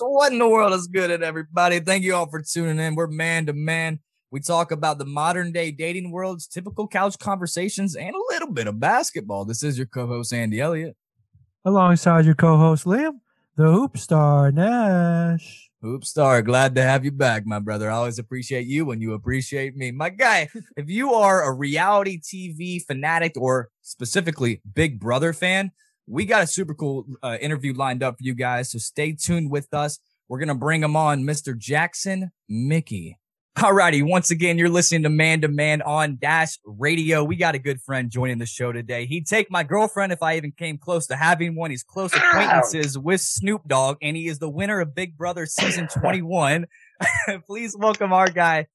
What in the world is good at everybody? Thank you all for tuning in. We're man to man. We talk about the modern day dating world's typical couch conversations and a little bit of basketball. This is your co-host Andy Elliott. Alongside your co-host Liam, the hoop star Nash. Hoop star, glad to have you back, my brother. I always appreciate you when you appreciate me. My guy, if you are a reality TV fanatic or specifically Big Brother fan, we got a super cool uh, interview lined up for you guys. So stay tuned with us. We're going to bring him on, Mr. Jackson Michie. All righty. once again, you're listening to Man to Man on Dash Radio. We got a good friend joining the show today. He'd take my girlfriend if I even came close to having one. He's close acquaintances with Snoop Dogg, and he is the winner of Big Brother season 21. Please welcome our guy,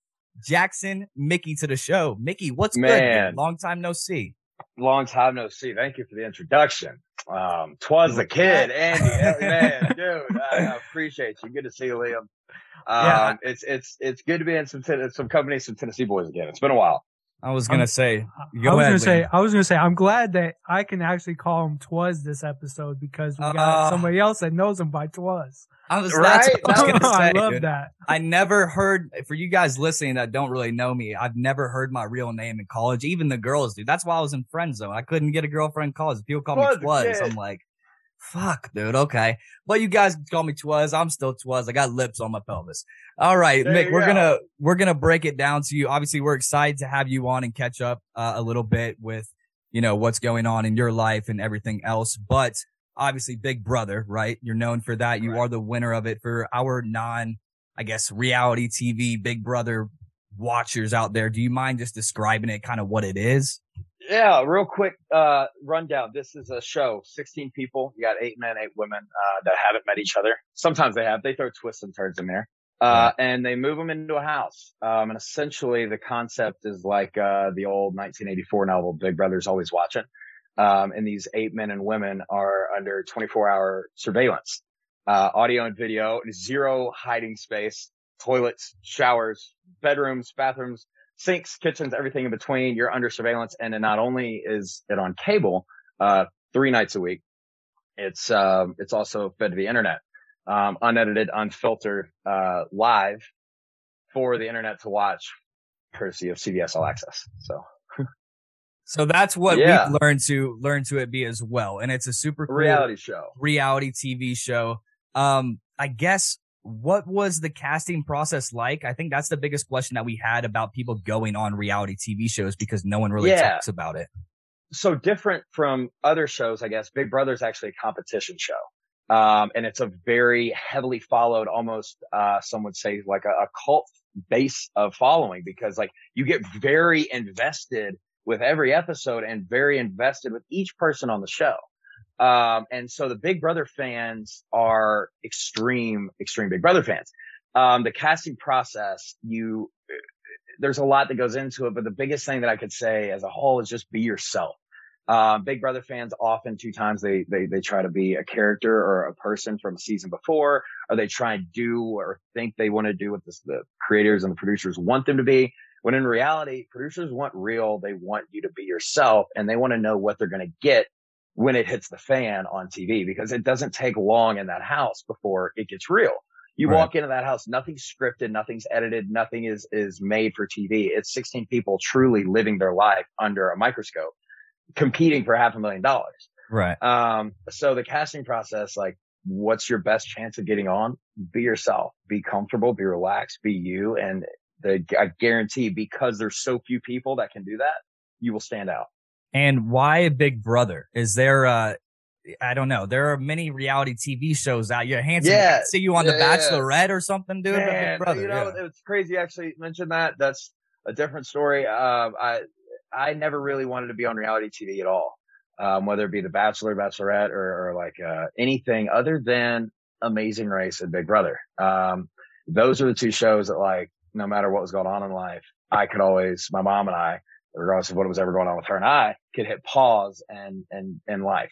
Jackson Michie, to the show. Michie, what's Man. good? Long time no see. Long time no see. Thank you for the introduction. Um, twas the kid, Andy. Man, dude, I, appreciate you. Good to see you, Liam. Um, Yeah. it's it's it's good to be in some some company, some Tennessee boys again. It's been a while. I was gonna I'm- say, I was ahead. gonna say, Liam. I was gonna say, I'm glad that I can actually call him Twas this episode because we got Uh, somebody else that knows him by Twas. I was, Right? that's what I was gonna I love dude. that. I never heard for you guys listening that don't really know me. I've never heard my real name in college. Even the girls do. That's why I was in friend zone. I couldn't get a girlfriend in college. People call me Twas the Twas. I'm like, fuck, dude. Okay, but you guys call me Twas. I'm still Twas. I got lips on my pelvis. All right, There Mick. We're go. gonna we're gonna break it down to you. Obviously, we're excited to have you on and catch up uh, a little bit with you know what's going on in your life and everything else. But obviously, Big Brother, right? You're known for that. You Right. are the winner of it for our non I guess, reality TV, Big Brother watchers out there. Do you mind just describing it kind of what it is? Yeah, real quick uh, rundown. This is a show, 16 people. You got eight men, eight women uh, that haven't met each other. Sometimes they have. They throw twists and turns in there. Uh, and they move them into a house. Um, and essentially the concept is like, uh, the old 1984 novel, Big Brother's Always Watching. Um, and these eight men and women are under 24 hour surveillance, uh, audio and video, zero hiding space, toilets, showers, bedrooms, bathrooms, sinks, kitchens, everything in between. You're under surveillance. And then not only is it on cable, uh, three nights a week, it's, um, it's also fed to the internet, um, unedited, unfiltered, uh, live for the internet to watch courtesy of CBS All Access. So So that's what Yeah. we've learned to learn to it be as well. And it's a super cool reality show. reality TV show. Um, I guess what was the casting process like? I think that's the biggest question that we had about people going on reality TV shows because no one really Yeah. talks about it. so different from other shows, I guess. Big Brother is actually a competition show. Um, and it's a very heavily followed, almost, uh, some would say like a, a cult base of following because like you get very invested with every episode and very invested with each person on the show. Um, and so the Big Brother fans are extreme, extreme Big Brother fans. Um, the casting process, you, there's a lot that goes into it, but the biggest thing that I could say as a whole is just be yourself. Um, Big Brother fans often two times they, they, they try to be a character or a person from a season before, or they try and do or think they want to do what this, the creators and the producers want them to be. When in reality, producers want real. They want you to be yourself and they want to know what they're going to get when it hits the fan on TV because it doesn't take long in that house before it gets real. You Right. walk into that house, nothing's scripted, nothing's edited, nothing is, is made for TV. It's 16 people truly living their life under a microscope, competing for half a million dollars. Right. Um, so the casting process, like, what's your best chance of getting on? Be yourself, be comfortable, be relaxed, be you. And the, I guarantee because there's so few people that can do that, you will stand out. And why Big Brother? Is there uh I don't know. There are many reality TV shows out. You're handsome. Yeah. See you on The Yeah, yeah, yeah. Bachelorette or something, dude. Man, Big Brother. you know, yeah. it's crazy. you Actually, mention that. That's a different story. Um, I I never really wanted to be on reality TV at all, um, whether it be The Bachelor, Bachelorette, or, or like uh, anything other than Amazing Race and Big Brother. Um, those are the two shows that, like, no matter what was going on in life, I could always. My mom and I, regardless of what was ever going on with her and I, could hit pause and and in life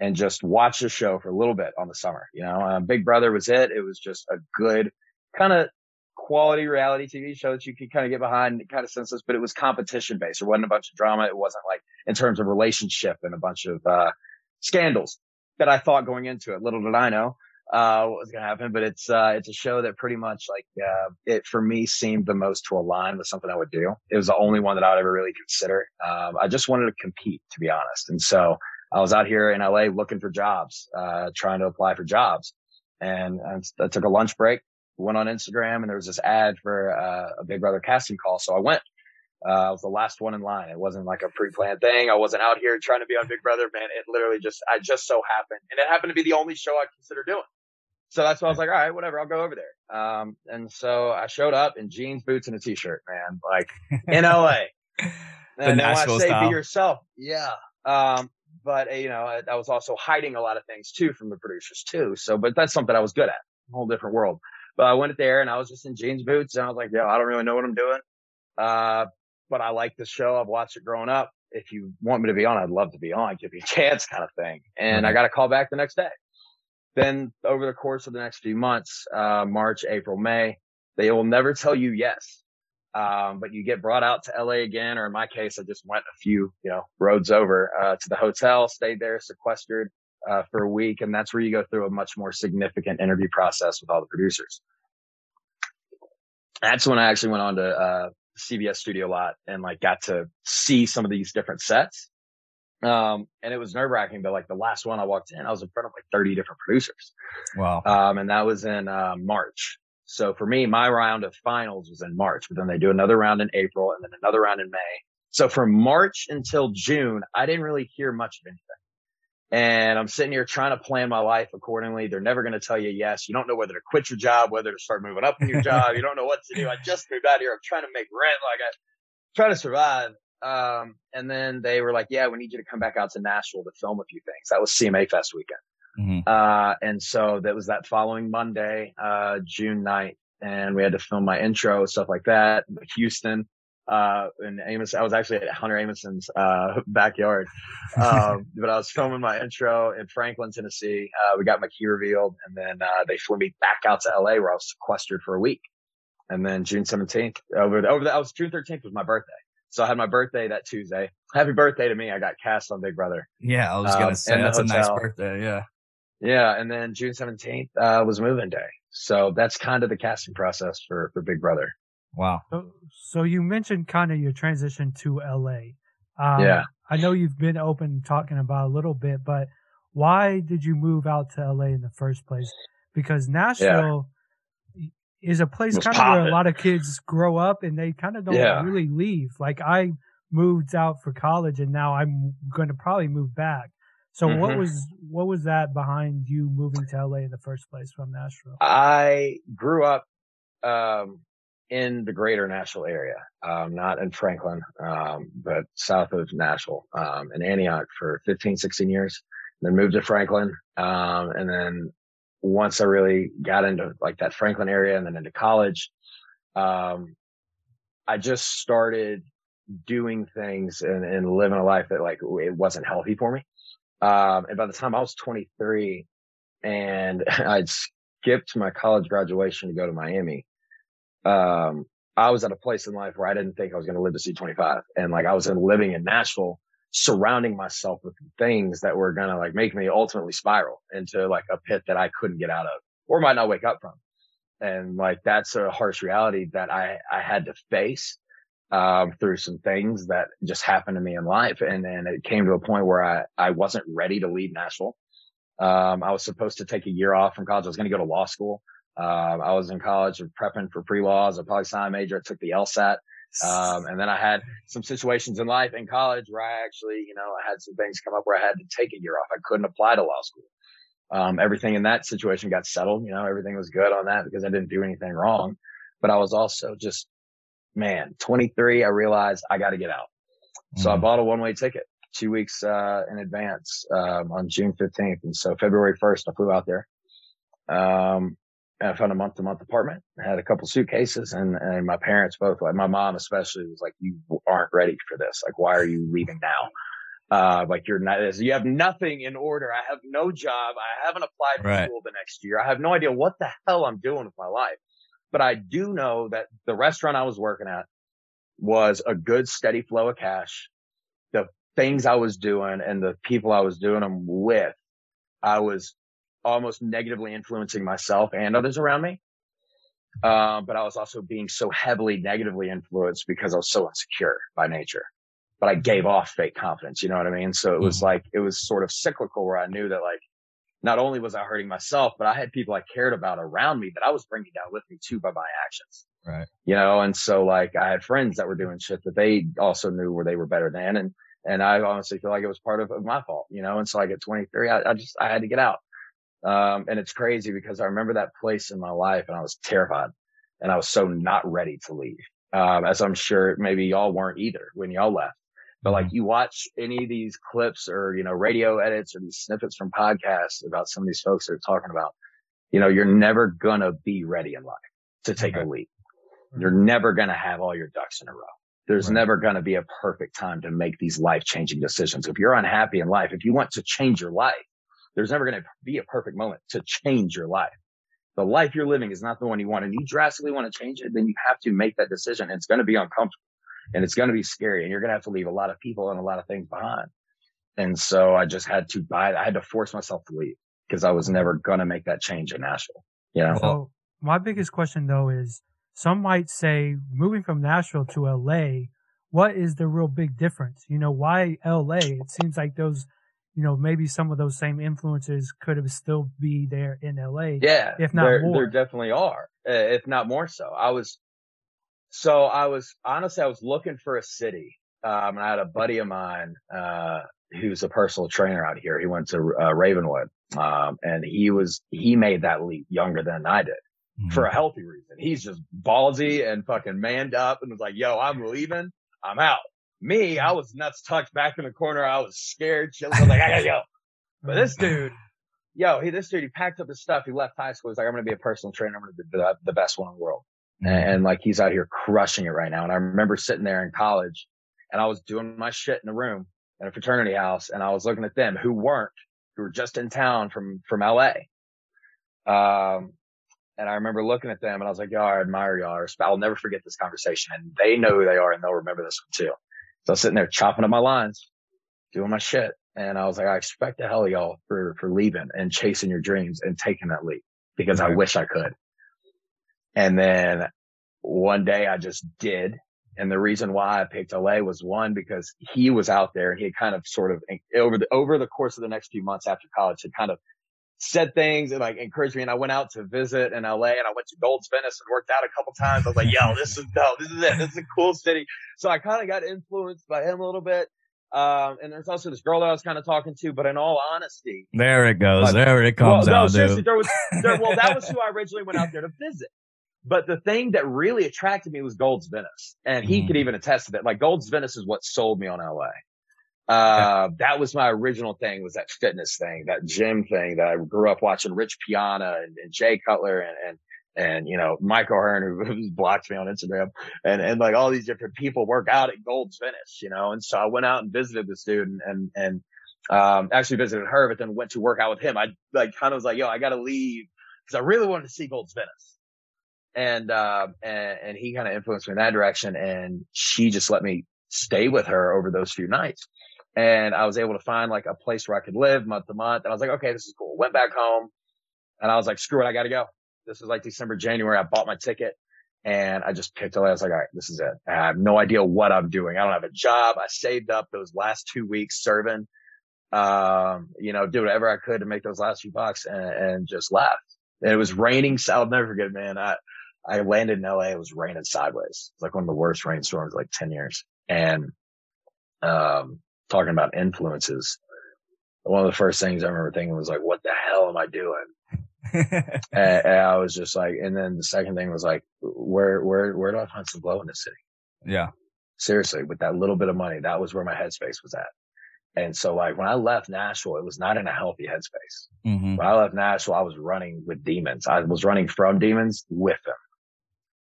and just watch the show for a little bit on the summer. You know, uh, Big Brother was it. It was just a good kind of quality reality TV show that you could kind of get behind, kind of senseless, but it was competition based. There wasn't a bunch of drama. It wasn't like in terms of relationship and a bunch of, uh, scandals. that I thought going into it. Little did I know uh, what was going to happen, but it's uh, it's a show that pretty much like uh, it for me seemed the most to align with something I would do. It was the only one that I would ever really consider. Um, I just wanted to compete, to be honest, and so I was out here in LA looking for jobs, uh, trying to apply for jobs, and I, I took a lunch break, went on Instagram, and there was this ad for uh, a Big Brother casting call, so I went. Uh, I was the last one in line. It wasn't like a pre-planned thing. I wasn't out here trying to be on Big Brother, man. It literally just, I just so happened, and it happened to be the only show I consider doing. So that's why I was like, all right, whatever, I'll go over there. Um, and so I showed up in jeans, boots, and a t-shirt, man, like in LA. the and then I Nashville say style. be yourself, yeah. Um, but uh, you know, I, I was also hiding a lot of things too from the producers too. So, but that's something I was good at, a whole different world. But I went there and I was just in jeans, boots, and I was like, yo, I don't really know what I'm doing. Uh, but I like the show. I've watched it growing up. If you want me to be on, I'd love to be on. Give me a chance, kind of thing. And I got a call back the next day. Then over the course of the next few months, uh, March, April, May, they will never tell you yes. Um, but you get brought out to LA again, or in my case, I just went a few, you know, roads over, uh, to the hotel, stayed there, sequestered, uh, for a week. And that's where you go through a much more significant interview process with all the producers. That's when I actually went on to, uh, CBS studio lot and like got to see some of these different sets. Um, and it was nerve wracking, but like the last one I walked in, I was in front of like 30 different producers. Wow. Um, and that was in, uh, March. So for me, my round of finals was in March, but then they do another round in April and then another round in May. So from March until June, I didn't really hear much of anything. And I'm sitting here trying to plan my life accordingly. They're never going to tell you yes. You don't know whether to quit your job, whether to start moving up in your job. You don't know what to do. I just moved out here. I'm trying to make rent. Like I try to survive. Um, and then they were like, yeah, we need you to come back out to Nashville to film a few things. That was CMA Fest weekend. Mhm. Uh, and so that was that following Monday, uh, June 9th. And we had to film my intro, stuff like that. Houston, uh, and Amos, I was actually at Hunter Amoson's, uh, backyard. Um, but I was filming my intro in Franklin, Tennessee. Uh, we got my key revealed and then, uh, they flew me back out to LA where I was sequestered for a week. And then June 17th over the, over the, I was June 13th was my birthday. So I had my birthday that Tuesday. Happy birthday to me. I got cast on Big Brother. Yeah, I was Um, gonna say that's a nice birthday. Yeah. Yeah, and then June seventeenth uh, was moving day. So that's kind of the casting process for for Big Brother. Wow. So, so you mentioned kind of your transition to LA. Um, Yeah. I know you've been open talking about a little bit, but why did you move out to LA in the first place? Because Nashville is a place kind of where a lot of kids grow up and they kind of don't Yeah. really leave. Like I moved out for college and now I'm going to probably move back. So what Mhm. was what was that behind you moving to LA in the first place from Nashville? I grew up um, in the greater Nashville area, um, not in Franklin, um, but south of Nashville, um, in Antioch for 15, 16 years. Then moved to Franklin, um, and then once I really got into like that Franklin area and then into college, um, I just started doing things and, and living a life that like it wasn't healthy for me. Um, and by the time I was 23 and I'd skipped my college graduation to go to Miami, um, I was at a place in life where I didn't think I was going to live to see 25. And like I was in, living in Nashville, surrounding myself with things that were going to like make me ultimately spiral into like a pit that I couldn't get out of or might not wake up from. And like that's a harsh reality that I, I had to face um, through some things that just happened to me in life. And then it came to a point where I, I wasn't ready to leave Nashville. Um, I was supposed to take a year off from college. I was going to go to law school. Um, I was in college prepping for pre-law as a poli sci major. I took the LSAT. Um, and then I had some situations in life in college where I actually, you know, I had some things come up where I had to take a year off. I couldn't apply to law school. Um, everything in that situation got settled. You know, everything was good on that because I didn't do anything wrong, but I was also just, man, 23. I realized I got to get out. So I Mhm. bought a one way ticket two weeks, uh, in advance, um, on June 15th. And so February 1st, I flew out there. Um, I found a month to month apartment. I had a couple suitcases and, and my parents both, like my mom especially was like, you aren't ready for this. Like, why are you leaving now? Uh, like you're not, you have nothing in order. I have no job. I haven't applied for Right. school the next year. I have no idea what the hell I'm doing with my life. But I do know that the restaurant I was working at was a good steady flow of cash. The things I was doing and the people I was doing them with, I was almost negatively influencing myself and others around me. Um, but I was also being so heavily negatively influenced because I was so insecure by nature. But I gave off fake confidence. You know what I mean? So it was mm-hmm. like, it was sort of cyclical where I knew that like, not only was I hurting myself, but I had people I cared about around me that I was bringing down with me too by my actions. Right. You know, and so like I had friends that were doing shit that they also knew where they were better than. And, and I honestly feel like it was part of, of my fault, you know? And so like at 23, I, I just, I had to get out. Um, and it's crazy because I remember that place in my life and I was terrified and I was so not ready to leave. Um, as I'm sure maybe y'all weren't either when y'all left. But like mm-hmm. you watch any of these clips or, you know, radio edits or these snippets from podcasts about some of these folks that are talking about, you know, you're never going to be ready in life to take okay. a leap. You're never going to have all your ducks in a row. There's right. never going to be a perfect time to make these life changing decisions. If you're unhappy in life, if you want to change your life, there's never going to be a perfect moment to change your life. The life you're living is not the one you want and you drastically want to change it, then you have to make that decision. And It's going to be uncomfortable and it's going to be scary and you're going to have to leave a lot of people and a lot of things behind. And so I just had to buy, I had to force myself to leave because I was never going to make that change in Nashville. You know? So my biggest question though is some might say moving from Nashville to LA, what is the real big difference? You know, why LA? It seems like those, you know, maybe some of those same influences could have still be there in LA. Yeah. If not there, more. There definitely are, eh, if not more so. I was, so I was honestly, I was looking for a city. Um, and I had a buddy of mine, uh, who's a personal trainer out here. He went to uh, Ravenwood. Um, and he was, he made that leap younger than I did mm-hmm. for a healthy reason. He's just ballsy and fucking manned up and was like, yo, I'm leaving. I'm out. Me, I was nuts tucked back in the corner. I was scared. I was like, I gotta go. But this dude, yo, he, this dude, he packed up his stuff. He left high school. He's like, I'm going to be a personal trainer. I'm to be the, the best one in the world. And, mm-hmm. and like, he's out here crushing it right now. And I remember sitting there in college and I was doing my shit in the room in a fraternity house and I was looking at them who weren't, who were just in town from, from LA. Um, and I remember looking at them and I was like, yo, I admire y'all. I'll never forget this conversation. And they know who they are and they'll remember this one too. So I was sitting there chopping up my lines, doing my shit. And I was like, I expect the hell y'all for, for leaving and chasing your dreams and taking that leap because right. I wish I could. And then one day I just did. And the reason why I picked LA was one, because he was out there and he had kind of sort of over the, over the course of the next few months after college had kind of said things and like encouraged me. And I went out to visit in LA and I went to Gold's Venice and worked out a couple times. I was like, yo, this is dope. This is it. This is a cool city. So I kind of got influenced by him a little bit. Um, and there's also this girl that I was kind of talking to, but in all honesty, there it goes. Like, there it comes well, out. No, seriously, there was, there, well, that was who I originally went out there to visit. But the thing that really attracted me was Gold's Venice. And he mm. could even attest to that. Like Gold's Venice is what sold me on LA. Uh, that was my original thing was that fitness thing, that gym thing that I grew up watching Rich Piana and, and Jay Cutler and, and, and, you know, Mike O'Hearn who, blocked me on Instagram and, and like all these different people work out at Gold's Fitness, you know? And so I went out and visited the student and, and, um, actually visited her, but then went to work out with him. I like kind of was like, yo, I got to leave because I really wanted to see Gold's Venice. And, uh, and, and he kind of influenced me in that direction. And she just let me stay with her over those few nights and I was able to find like a place where I could live month to month. And I was like, okay, this is cool. Went back home and I was like, screw it. I got to go. This was like December, January. I bought my ticket and I just picked it. I was like, all right, this is it. I have no idea what I'm doing. I don't have a job. I saved up those last two weeks serving, um, you know, do whatever I could to make those last few bucks and, and just left. And it was raining. So I'll never forget, man. I, I landed in LA. It was raining sideways. It's like one of the worst rainstorms like 10 years. And, um, talking about influences, one of the first things I remember thinking was like, what the hell am I doing? and, and, I was just like, and then the second thing was like, where, where, where do I find some glow in the city? Yeah. Seriously, with that little bit of money, that was where my headspace was at. And so like when I left Nashville, it was not in a healthy headspace. Mm-hmm. When I left Nashville, I was running with demons. I was running from demons with them.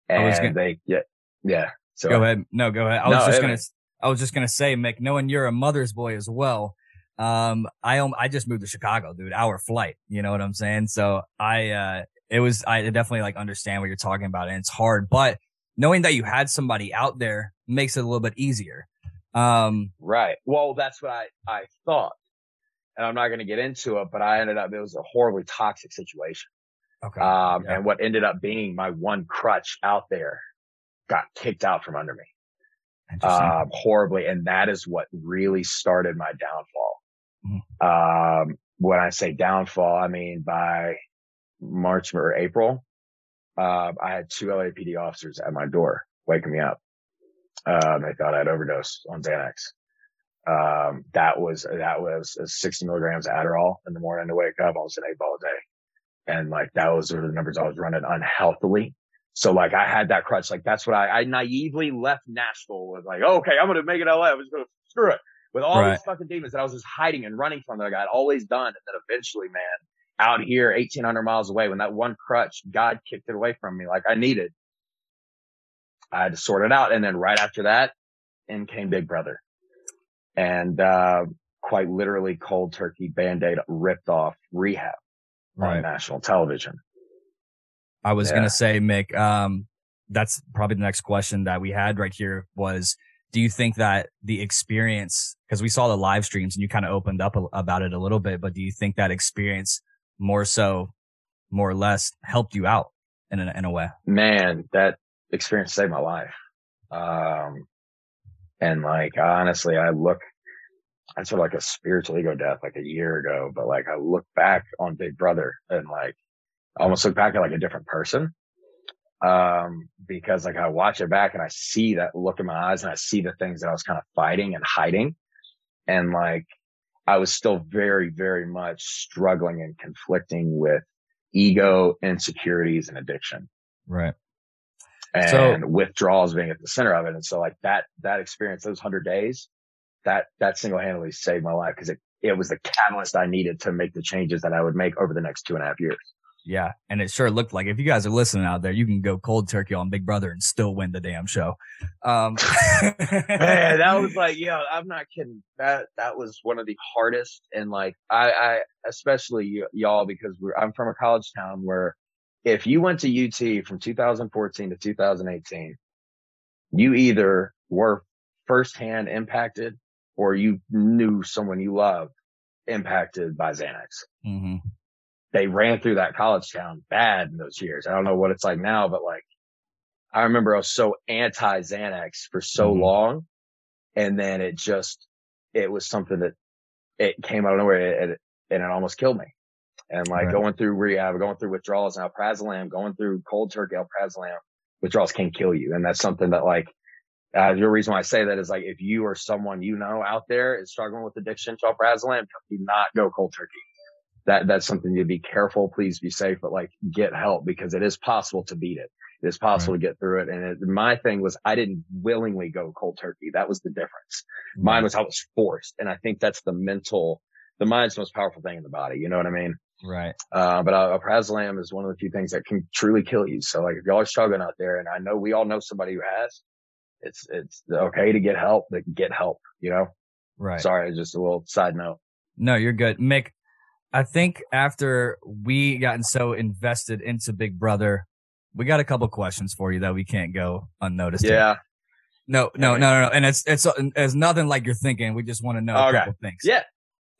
And gonna, they, yeah, yeah. So go ahead. No, go ahead. I was just going to, I was just gonna say, Mick, knowing you're a mother's boy as well, um, I I just moved to Chicago, dude. Hour flight. You know what I'm saying? So I, uh, it was I definitely like understand what you're talking about, and it's hard, but knowing that you had somebody out there makes it a little bit easier. Um, right. Well, that's what I I thought. and I'm not going to get into it, but I ended up, it was a horribly toxic situation. Okay. Um, Yeah. and what ended up being my one crutch out there got kicked out from under me, Um, horribly. And that is what really started my downfall. Mhm. Um, when I say downfall, I mean by March or April, uh, I had two LAPD officers at my door waking me up. Um, they thought I'd overdosed on Xanax. Um, that was, that was uh, 60 milligrams of Adderall in the morning to wake up. I was an eight ball a day. And like, that was sort of the numbers I was running unhealthily. So like, I had that crutch. Like, that's what I, I naively left Nashville with like, okay, I'm going to make it LA. I'm just going to screw it with all Right. these fucking demons that I was just hiding and running from that I had always done. And then eventually, man, out here, 1800 miles away, when that one crutch, God kicked it away from me like I needed. I had to sort it out. And then right after that, in came Big Brother. And, uh, quite literally cold turkey band-aid ripped off rehab on national television. I was Yeah. gonna say, Mick, um, that's probably the next question that we had right here was, do you think that the experience, because we saw the live streams and you kind of opened up a, about it a little bit, but do you think that experience more so, more or less helped you out in a, in a way? Man, that experience saved my life. Um, and like, honestly, I look, I sort of like a spiritual ego death like a year ago, but like I look back on Big Brother and like I almost look back at like a different person. Um, because like I watch it back and I see that look in my eyes and I see the things that I was kind of fighting and hiding. And like I was still very, very much struggling and conflicting with ego, insecurities and addiction Right. and So- withdrawals being at the center of it. And so like that, that experience, those hundred days, that, that single handedly saved my life because it, it was the catalyst I needed to make the changes that I would make over the next two and a half years. Yeah. And it sure looked like if you guys are listening out there, you can go cold turkey on Big Brother and still win the damn show. Um, Man, that was like, yeah, I'm not kidding. That, that was one of the hardest. And like, I, I, especially y- y'all, because we're, I'm from a college town where if you went to UT from 2014 to 2018, you either were firsthand impacted or you knew someone you loved impacted by Xanax. mhm. They ran through that college town bad in those years. I don't know what it's like now, but like, I remember I was so anti Xanax for so Mhm. long. And then it just, it was something that it came out of nowhere and it, and it almost killed me. And like Right. going through rehab, going through withdrawals and alprazolam, going through cold turkey alprazolam, withdrawals can kill you. And that's something that like, uh, the reason why I say that is like, if you or someone you know out there is struggling with addiction to alprazolam, do not go cold turkey. That, that's something to be careful. Please be safe, but like get help because it is possible to beat it. It is possible to get through it. And it, my thing was I didn't willingly go cold turkey. That was the difference. Mine was I was forced. And I think that's the mental, the mind's the most powerful thing in the body. You know what I mean? Right. Uh, but uh, alprazolam is one of the few things that can truly kill you. So like if y'all are struggling out there and I know we all know somebody who has, it's, it's okay to get help, but get help, you know? Right. Sorry, just a little side note. No, you're good. Mick, I think after we gotten so invested into Big Brother, we got a couple questions for you that we can't go unnoticed. Yeah. No, no, no, no, no. And it's, it's, it's nothing like you're thinking. We just want to know a couple things. Yeah.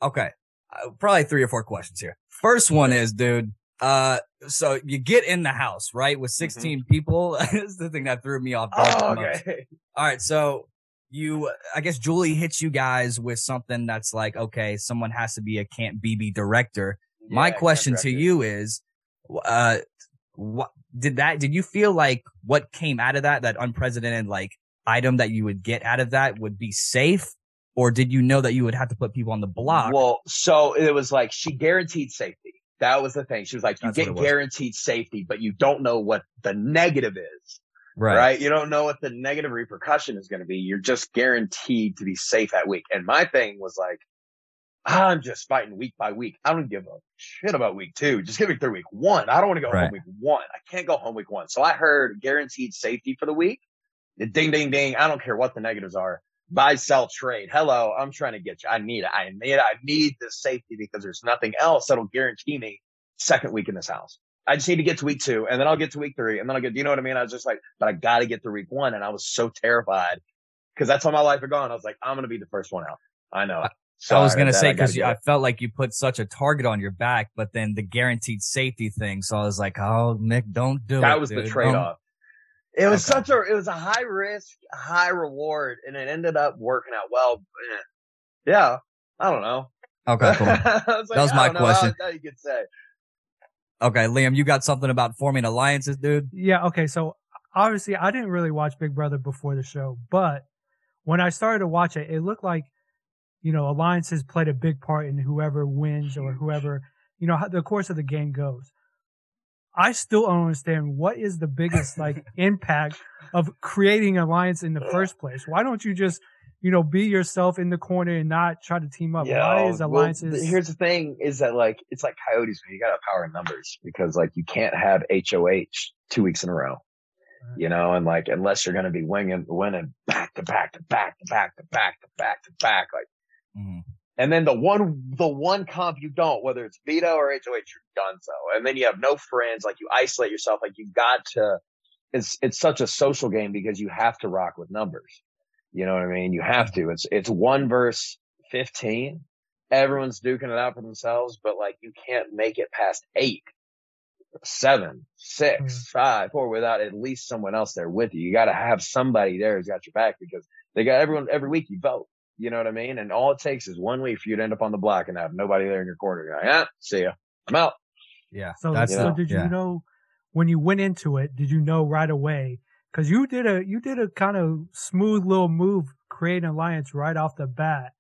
Okay. Uh, probably three or four questions here. First one is, dude, uh, so you get in the house, right? With 16 people. this is the thing that threw me off. Oh, okay. All right. So you, I guess Julie hits you guys with something that's like, okay, someone has to be a Camp BB director. My Yeah, question to you is, uh, what did that, did you feel like what came out of that, that unprecedented like item that you would get out of that would be safe? Or did you know that you would have to put people on the block? Well, so it was like she guaranteed safety. That was the thing. She was like, you That's get guaranteed safety, but you don't know what the negative is, right? You don't know what the negative repercussion is going to be. You're just guaranteed to be safe that week. And my thing was like, I'm just fighting week by week. I don't give a shit about week two. Just give me through week one. I don't want to go Right. home week one. I can't go home week one. So I heard guaranteed safety for the week. Ding, ding, ding. I don't care what the negatives are. Buy, sell, trade. Hello. I'm trying to get you. I need it. I need it. I need this safety because there's nothing else that'll guarantee me second week in this house. I just need to get to week two and then I'll get to week three and then I'll get, you know what I mean? I was just like, but I got to get to week one. And I was so terrified because that's how my life had gone. I was like, I'm going to be the first one out. I know. it. So I was gonna say because I, I felt like you put such a target on your back, but then the guaranteed safety thing. So I was like, "Oh, Nick, don't do that it." That was dude. the trade off. It was okay. such a it was a high risk, high reward, and it ended up working out well. Yeah, I don't know. Okay, cool. was like, that was my question. How, how you could say. Okay, Liam, you got something about forming alliances, dude? Yeah. Okay, so obviously I didn't really watch Big Brother before the show, but when I started to watch it, it looked like you know alliances played a big part in whoever wins or whoever you know how the course of the game goes. I still don't understand what is the biggest like impact of creating alliance in the first place. Why don't you just, you know, be yourself in the corner and not try to team up? Why is alliances? Well, here's the thing: is that like it's like coyotes when you got to power in numbers because like you can't have HOH two weeks in a row, you know, and like unless you're going to be winning, winning back to back to back to back to back to back to back, like. Mm-hmm. And then the one, the one comp you don't, whether it's veto or HOH, you're done so. And then you have no friends, like you isolate yourself, like you got to, it's, it's such a social game because you have to rock with numbers. You know what I mean? You have to. It's, it's one verse 15. Everyone's duking it out for themselves, but like you can't make it past eight, seven, six, mm. five, four without at least someone else there with you. You got to have somebody there who's got your back because they got everyone every week you vote. You know what I mean? And all it takes is one week for you to end up on the block and have nobody there in your corner. You're like, yeah, see ya. I'm out. Yeah. So, that's, so did you yeah. know when you went into it, did you know right away? Cause you did a, you did a kind of smooth little move, create an alliance right off the bat.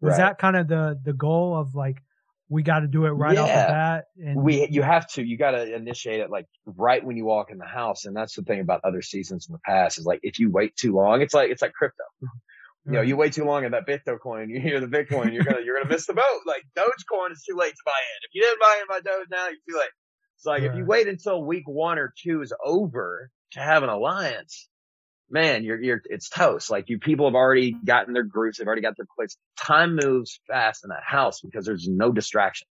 Was right. that kind of the, the goal of like, we got to do it right yeah. off the bat. And we, you have to, you got to initiate it like right when you walk in the house. And that's the thing about other seasons in the past is like, if you wait too long, it's like, it's like crypto you know, you wait too long at that Bitcoin, you hear the Bitcoin, you're gonna you're gonna miss the boat. Like Dogecoin is too late to buy in. If you didn't buy in by Doge now, you're too late. It's like right. if you wait until week one or two is over to have an alliance, man, you're you're it's toast. Like you people have already gotten their groups, they've already got their clicks. Time moves fast in that house because there's no distractions.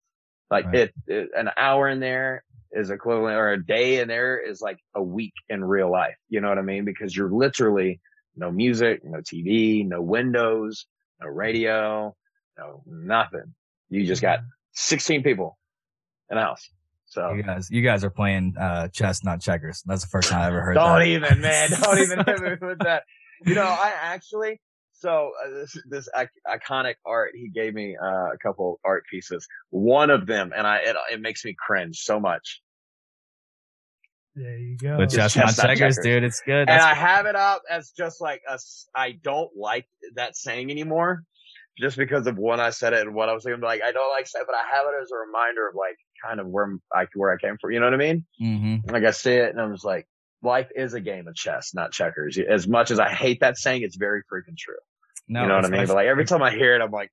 Like right. it, it, an hour in there is equivalent or a day in there is like a week in real life. You know what I mean? Because you're literally no music, no TV, no windows, no radio, no nothing. You just got mm-hmm. 16 people in a house. So you guys, you guys are playing uh, chess, not checkers. That's the first time I ever heard. That. Don't that. even, man. Don't even hit me with that. You know, I actually. So uh, this this iconic art, he gave me uh, a couple art pieces. One of them, and I it, it makes me cringe so much. There you go. But just not checkers, checkers, dude. It's good. That's and I have it up as just like a, I don't like that saying anymore just because of when I said it and what I was thinking. Like, I don't like say, but I have it as a reminder of like kind of where I, where I came from. You know what I mean? Mm-hmm. Like I see it and I'm just like, life is a game of chess, not checkers. As much as I hate that saying, it's very freaking true. No, you know what I mean? But like every time I hear it, I'm like,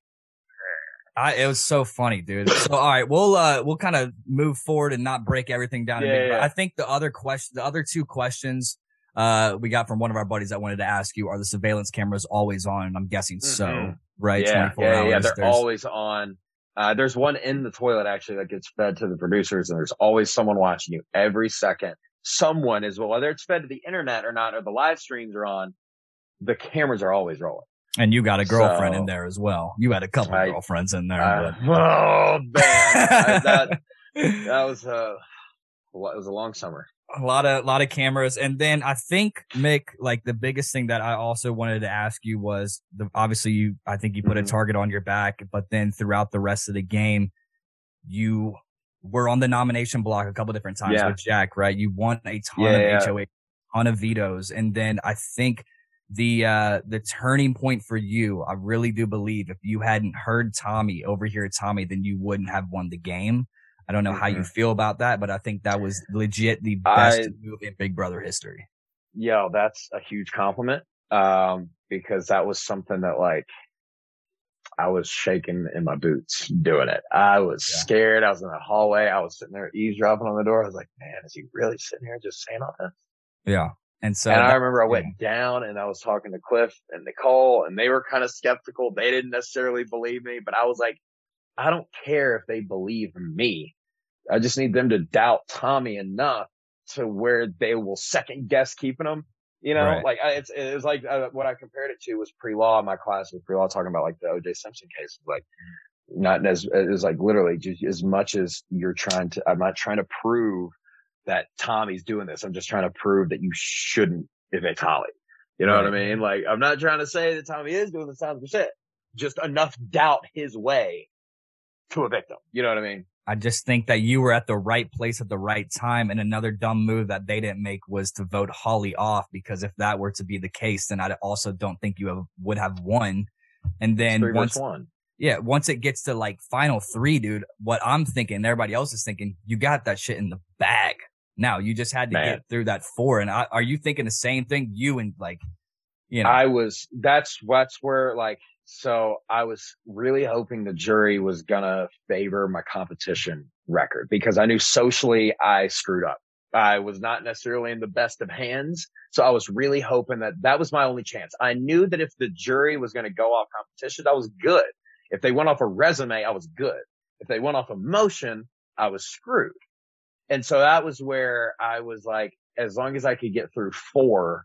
I, it was so funny, dude. So, all right, we'll uh, we'll kind of move forward and not break everything down. Yeah, yeah. I think the other question, the other two questions, uh, we got from one of our buddies that wanted to ask you: Are the surveillance cameras always on? I'm guessing mm-hmm. so, right? Yeah, yeah, hours. yeah. They're there's... always on. Uh, there's one in the toilet actually that gets fed to the producers, and there's always someone watching you every second. Someone is well, whether it's fed to the internet or not, or the live streams are on. The cameras are always rolling. And you got a girlfriend so, in there as well. You had a couple I, girlfriends in there. Uh, oh man, I, that that was a it was a long summer. A lot of lot of cameras, and then I think Mick, like the biggest thing that I also wanted to ask you was the obviously you. I think you put mm-hmm. a target on your back, but then throughout the rest of the game, you were on the nomination block a couple different times yeah. with Jack. Right, you won a ton yeah, of HOH, ton of vetoes, and then I think the uh the turning point for you i really do believe if you hadn't heard tommy over here tommy then you wouldn't have won the game i don't know mm-hmm. how you mm-hmm. feel about that but i think that was legit the best I, move in big brother history yo that's a huge compliment um because that was something that like I was shaking in my boots doing it. I was yeah. scared. I was in the hallway. I was sitting there eavesdropping on the door. I was like, man, is he really sitting here just saying all this? Yeah. And so, and that, I remember I went yeah. down and I was talking to Cliff and Nicole and they were kind of skeptical. They didn't necessarily believe me, but I was like, I don't care if they believe me. I just need them to doubt Tommy enough to where they will second guess keeping him. You know, Right. like I, it's like uh, what I compared it to was pre-law in my class was pre-law talking about like the O.J. Simpson case, like not as it was like literally just as much as you're trying to. I'm not trying to prove that Tommy's doing this. I'm just trying to prove that you shouldn't evict Holly. You know what I mean? Like I'm not trying to say that Tommy is doing the this thousand percent. Just enough doubt his way to a victim. You know what I mean? I just think that you were at the right place at the right time. And another dumb move that they didn't make was to vote Holly off because if that were to be the case, then I also don't think you have, would have won. And then once, one. yeah, once it gets to like final three, dude, what I'm thinking, everybody else is thinking, you got that shit in the bag. Now you just had to Man. get through that four. And I, are you thinking the same thing? You and like, you know, I was that's that's where like so I was really hoping the jury was gonna favor my competition record because I knew socially I screwed up. I was not necessarily in the best of hands. So I was really hoping that that was my only chance. I knew that if the jury was going to go off competition, I was good. If they went off a resume, I was good. If they went off emotion, I was screwed. And so that was where I was like, as long as I could get through four,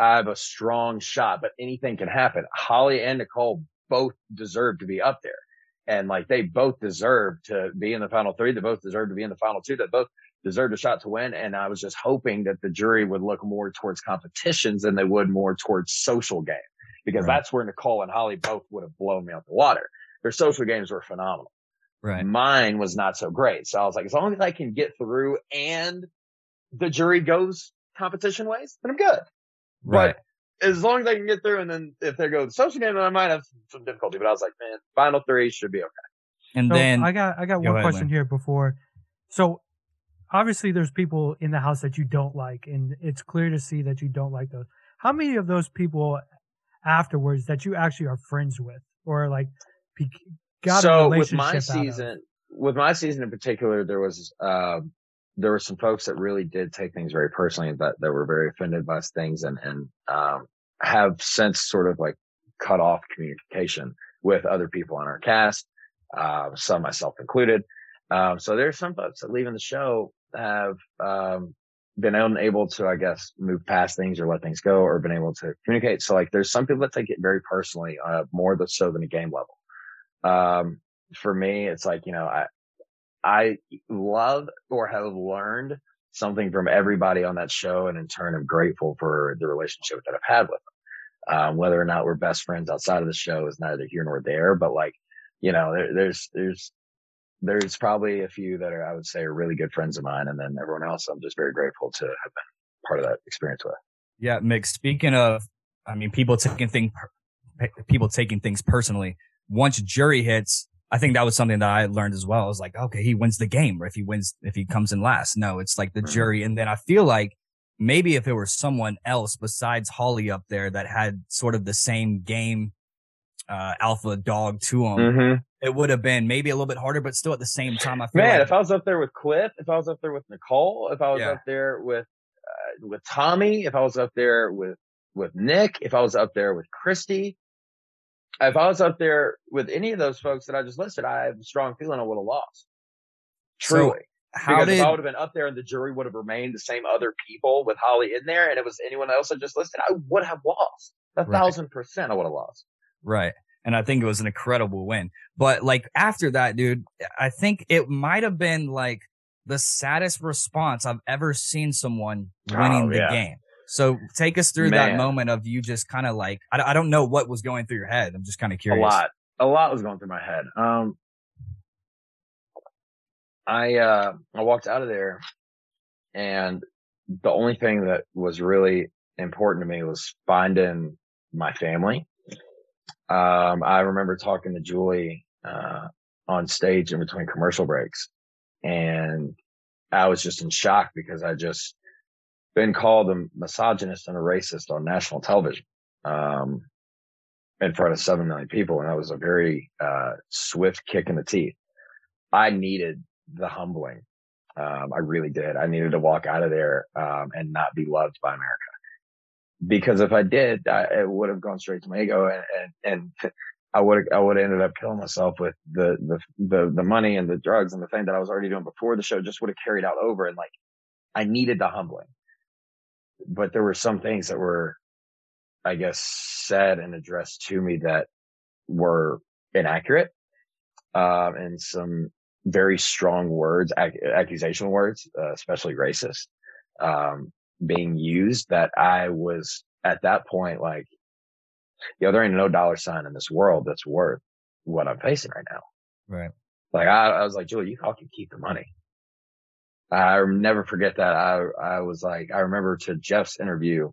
I have a strong shot, but anything can happen. Holly and Nicole both deserve to be up there. And like they both deserve to be in the final three. They both deserve to be in the final two. They both deserved a shot to win. And I was just hoping that the jury would look more towards competitions than they would more towards social game because Right. that's where Nicole and Holly both would have blown me out the water. Their social games were phenomenal. right. Mine was not so great. So I was like, as long as I can get through and the jury goes competition ways, then I'm good. Right. But as long as I can get through, and then if they go the social game, then I might have some difficulty. But I was like, man, final three should be okay. And So then, I got I got Go one ahead, question Lynn. here before. So obviously there's people in the house that you don't like, and it's clear to see that you don't like those. How many of those people afterwards that you actually are friends with, or like be, got a so with my out of? season, with my season in particular, there was um, there were some folks that really did take things very personally that that were very offended by things and and um, have since sort of like cut off communication with other people on our cast, uh, some myself included. Um, so there's some folks that leaving the show have um, been unable to, I guess, move past things or let things go, or been able to communicate. So like, there's some people that take it very personally, uh, more so than a game level. Um, for me, it's like you know, I I love or have learned something from everybody on that show, and in turn, I'm grateful for the relationship that I've had with them. Um, whether or not we're best friends outside of the show is neither here nor there, but like, you know, there, there's there's there's probably a few that are I would say are really good friends of mine, and then everyone else I'm just very grateful to have been part of that experience with. Yeah, Mick. Speaking of, I mean, people taking things, people taking things personally. Once jury hits, I think that was something that I learned as well. I was like, okay, he wins the game, or if he wins, if he comes in last. No, it's like the Mhm. jury, and then I feel like maybe if it were someone else besides Holly up there that had sort of the same game uh, alpha dog to him, Mm-hmm. it would have been maybe a little bit harder, but still at the same time, I feel Man, like if I was up there with Cliff, if I was up there with Nicole, if I was Yeah. up there with uh, with Tommy, if I was up there with with Nick, if I was up there with Christie, if I was up there with any of those folks that I just listed, I have a strong feeling I would have lost. So, Truly. how because did if I would have been up there and the jury would have remained the same other people with Holly in there and it was anyone else I just listed, I would have lost. A Right. thousand percent I would have lost. Right. And I think it was an incredible win. But like after that, dude, I think it might have been like the saddest response I've ever seen someone winning Oh, the game. So take us through that moment of you just kind of like, I, I don't know what was going through your head. I'm just kind of curious. A lot. A lot was going through my head. Um, I, uh, I walked out of there and the only thing that was really important to me was finding my family. Um, I remember talking to Julie, uh, on stage in between commercial breaks and I was just in shock because I just been called a misogynist and a racist on national television. Um, in front of 7 million people. And that was a very, uh, swift kick in the teeth. I needed the humbling. Um, I really did. I needed to walk out of there, um, and not be loved by America. Because if I did, I, it would have gone straight to my ego and, and, and I would I would have ended up killing myself with the, the, the, the money and the drugs and the thing that I was already doing before the show just would have carried out over. And like, I needed the humbling. But there were some things that were, I guess, said and addressed to me that were inaccurate, um, and some very strong words, ac- accusation words, uh, especially racist, um, being used that I was at that point like, yo, there ain't no dollar sign in this world that's worth what I'm facing right now. Right. Like I, I was like, Julie, you all can keep the money. I never forget that. I, I was like, I remember to Jeff's interview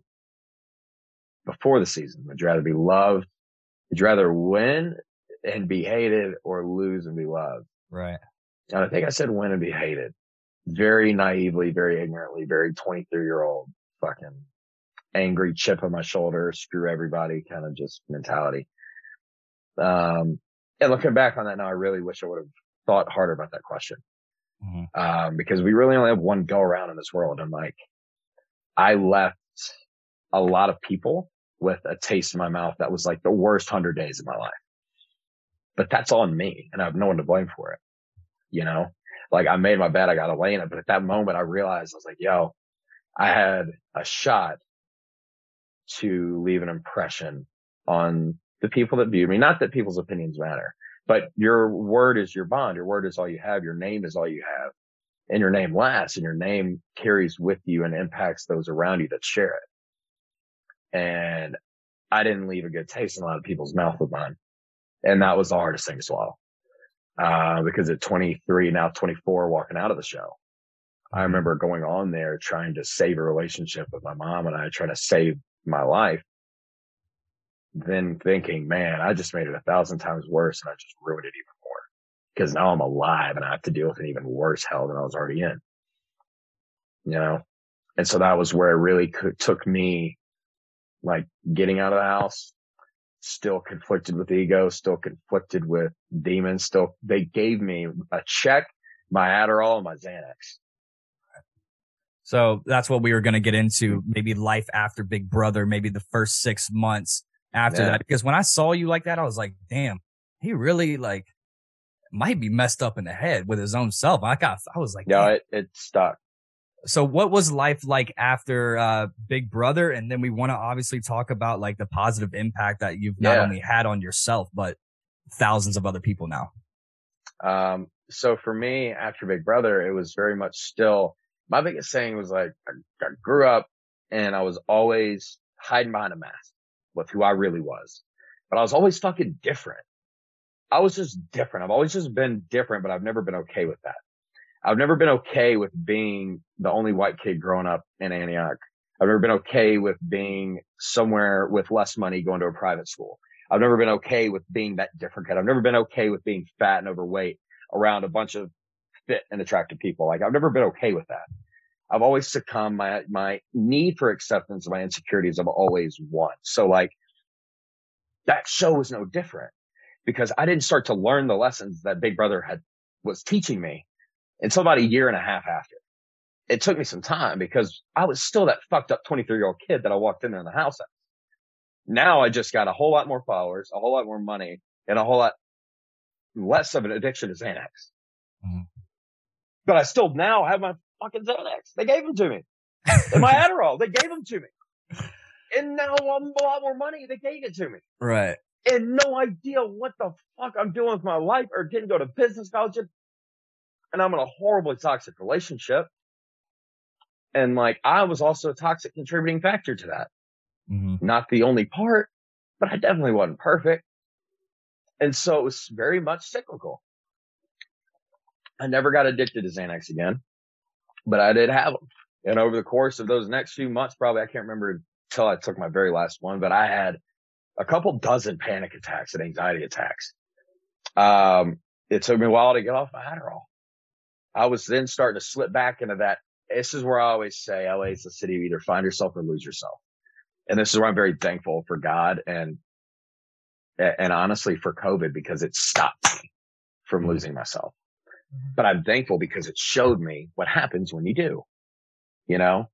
before the season. Would you rather be loved? Would you rather win and be hated or lose and be loved? Right. And I think I said win and be hated. Very naively, very ignorantly, very 23 year old fucking angry chip on my shoulder, screw everybody kind of just mentality. Um, and looking back on that now, I really wish I would have thought harder about that question. Mm-hmm. Um, because we really only have one go around in this world. And like, I left a lot of people with a taste in my mouth that was like the worst hundred days of my life. But that's on me and I have no one to blame for it. You know, like I made my bed, I got lay in it. But at that moment, I realized I was like, yo, I had a shot to leave an impression on the people that view me. Not that people's opinions matter, but your word is your bond. Your word is all you have. Your name is all you have and your name lasts and your name carries with you and impacts those around you that share it. And I didn't leave a good taste in a lot of people's mouth with mine. And that was the hardest thing to swallow. Uh, because at 23, now 24, walking out of the show, I remember going on there trying to save a relationship with my mom and I trying to save my life. Then thinking, man, I just made it a thousand times worse and I just ruined it even more because now I'm alive and I have to deal with an even worse hell than I was already in. You know? And so that was where it really could, took me like getting out of the house, still conflicted with ego, still conflicted with demons, still, they gave me a check, my Adderall and my Xanax. So that's what we were going to get into. Maybe life after Big Brother, maybe the first six months after yeah. that. Because when I saw you like that, I was like, damn, he really like might be messed up in the head with his own self. I got, I was like, yeah, it, it stuck. So what was life like after, uh, Big Brother? And then we want to obviously talk about like the positive impact that you've not yeah. only had on yourself, but thousands of other people now. Um, so for me, after Big Brother, it was very much still my biggest saying was like, I, I grew up and I was always hiding behind a mask with who I really was, but I was always fucking different. I was just different. I've always just been different, but I've never been okay with that. I've never been okay with being the only white kid growing up in Antioch. I've never been okay with being somewhere with less money going to a private school. I've never been okay with being that different kid. I've never been okay with being fat and overweight around a bunch of fit and attractive people. Like I've never been okay with that. I've always succumbed. My, my need for acceptance of my insecurities I've always won. So like that show was no different because I didn't start to learn the lessons that Big Brother had was teaching me until about a year and a half after. It took me some time because I was still that fucked up 23 year old kid that I walked in there in the house at. Now I just got a whole lot more followers, a whole lot more money, and a whole lot less of an addiction to Xanax. Mm-hmm but I still now have my fucking Xanax. They gave them to me. and my Adderall, they gave them to me. And now I'm a lot more money. They gave it to me. Right. And no idea what the fuck I'm doing with my life or didn't go to business college. And I'm in a horribly toxic relationship. And like, I was also a toxic contributing factor to that. Mm-hmm. Not the only part, but I definitely wasn't perfect. And so it was very much cyclical. I never got addicted to Xanax again, but I did have them. And over the course of those next few months, probably I can't remember until I took my very last one, but I had a couple dozen panic attacks and anxiety attacks. Um, it took me a while to get off my Adderall. I was then starting to slip back into that. This is where I always say LA is the city of either find yourself or lose yourself. And this is where I'm very thankful for God and, and honestly for COVID because it stopped me from mm-hmm. losing myself. Mm-hmm. but I'm thankful because it showed me what happens when you do, you know?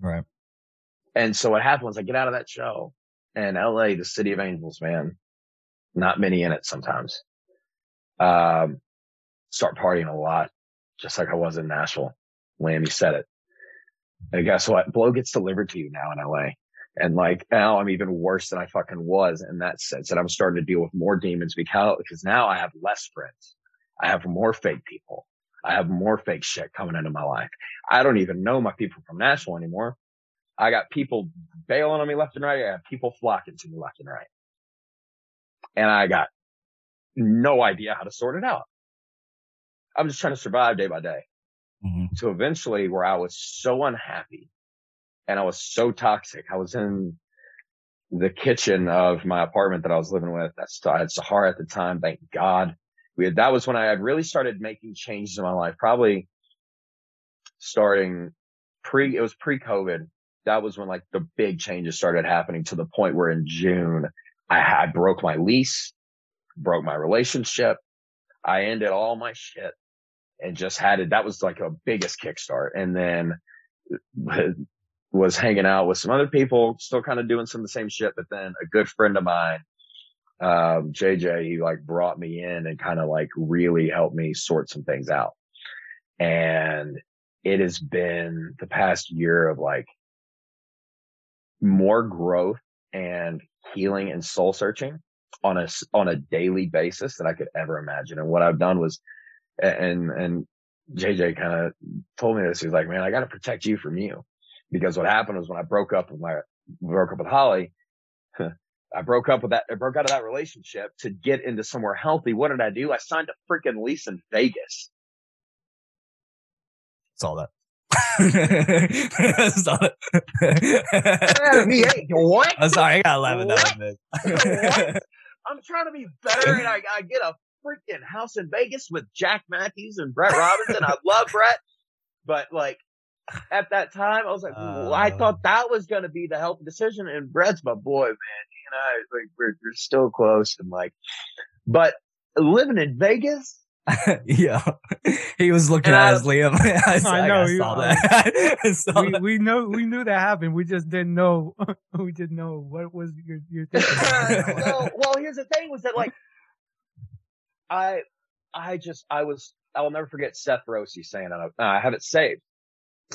Right. And so what happened was I get out of that show and LA, the city of angels, man, not many in it sometimes. Um, start partying a lot, just like I was in Nashville. You said it. And guess what? Blow gets delivered to you now in LA. And like now I'm even worse than I fucking was in that sense. And I'm starting to deal with more demons because, because now I have less friends. I have more fake people. I have more fake shit coming into my life. I don't even know my people from Nashville anymore. I got people bailing on me left and right. I have people flocking to me left and right. And I got no idea how to sort it out. I'm just trying to survive day by day. Mm-hmm. So eventually where I was so unhappy and I was so toxic. I was in the kitchen of my apartment that I was living with. That's, I had Sahara at the time. Thank God. We had, that was when I had really started making changes in my life, probably starting pre, it was pre COVID. That was when like the big changes started happening to the point where in June I had broke my lease, broke my relationship. I ended all my shit and just had it. That was like a biggest kickstart. And then was hanging out with some other people, still kind of doing some of the same shit. But then a good friend of mine, um, JJ, he like brought me in and kind of like really helped me sort some things out. And it has been the past year of like more growth and healing and soul searching on a, on a daily basis that I could ever imagine. And what I've done was, and, and JJ kind of told me this. He's like, man, I got to protect you from you because what happened was when I broke up with my, broke up with Holly, I broke up with that, I broke out of that relationship to get into somewhere healthy. What did I do? I signed a freaking lease in Vegas. Saw that. Saw it. me, what? I'm sorry, I got 11 that I'm trying to be better and I, I get a freaking house in Vegas with Jack Matthews and Brett Robinson. I love Brett, but like at that time, I was like, uh, well, I thought that was going to be the healthy decision. And Brett's my boy, man. You know, like we're, we're still close and like, but living in Vegas. yeah, he was looking and at us, Liam. I, I know. I saw that. I saw we, that. we know we knew that happened. We just didn't know. we didn't know what was your your thinking. well, well, here's the thing: was that like I, I just I was I will never forget Seth Rossi saying it. I have it saved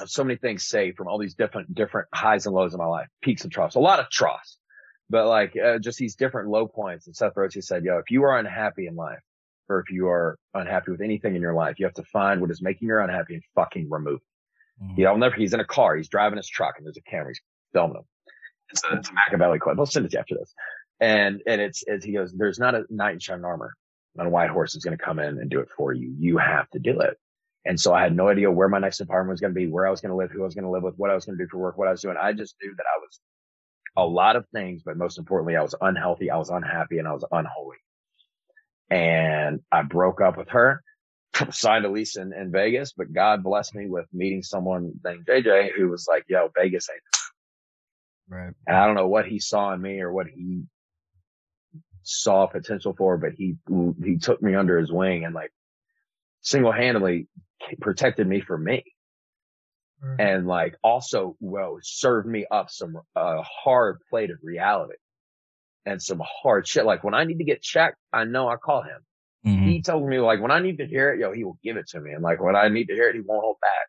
so many things saved from all these different, different highs and lows in my life, peaks and troughs, a lot of troughs, but like uh, just these different low points. And Seth Rossi said, yo, if you are unhappy in life or if you are unhappy with anything in your life, you have to find what is making you unhappy and fucking remove it. Mm-hmm. You know, I'll never, he's in a car, he's driving his truck and there's a camera, he's filming him. It's a, it's a Machiavelli quote. I'll send it to you after this. And, and it's, as he goes, there's not a knight in shining armor on a white horse is going to come in and do it for you. You have to do it. And so I had no idea where my next apartment was going to be, where I was going to live, who I was going to live with, what I was going to do for work, what I was doing. I just knew that I was a lot of things, but most importantly, I was unhealthy. I was unhappy and I was unholy. And I broke up with her, signed a lease in, in Vegas, but God blessed me with meeting someone named JJ who was like, yo, Vegas ain't. Right. And I don't know what he saw in me or what he saw potential for, but he, he took me under his wing and like single handedly protected me from me. Mm-hmm. And like also, well, served me up some, uh, hard plate of reality and some hard shit. Like when I need to get checked, I know I call him. Mm-hmm. He tells me like when I need to hear it, yo, he will give it to me. And like when I need to hear it, he won't hold back.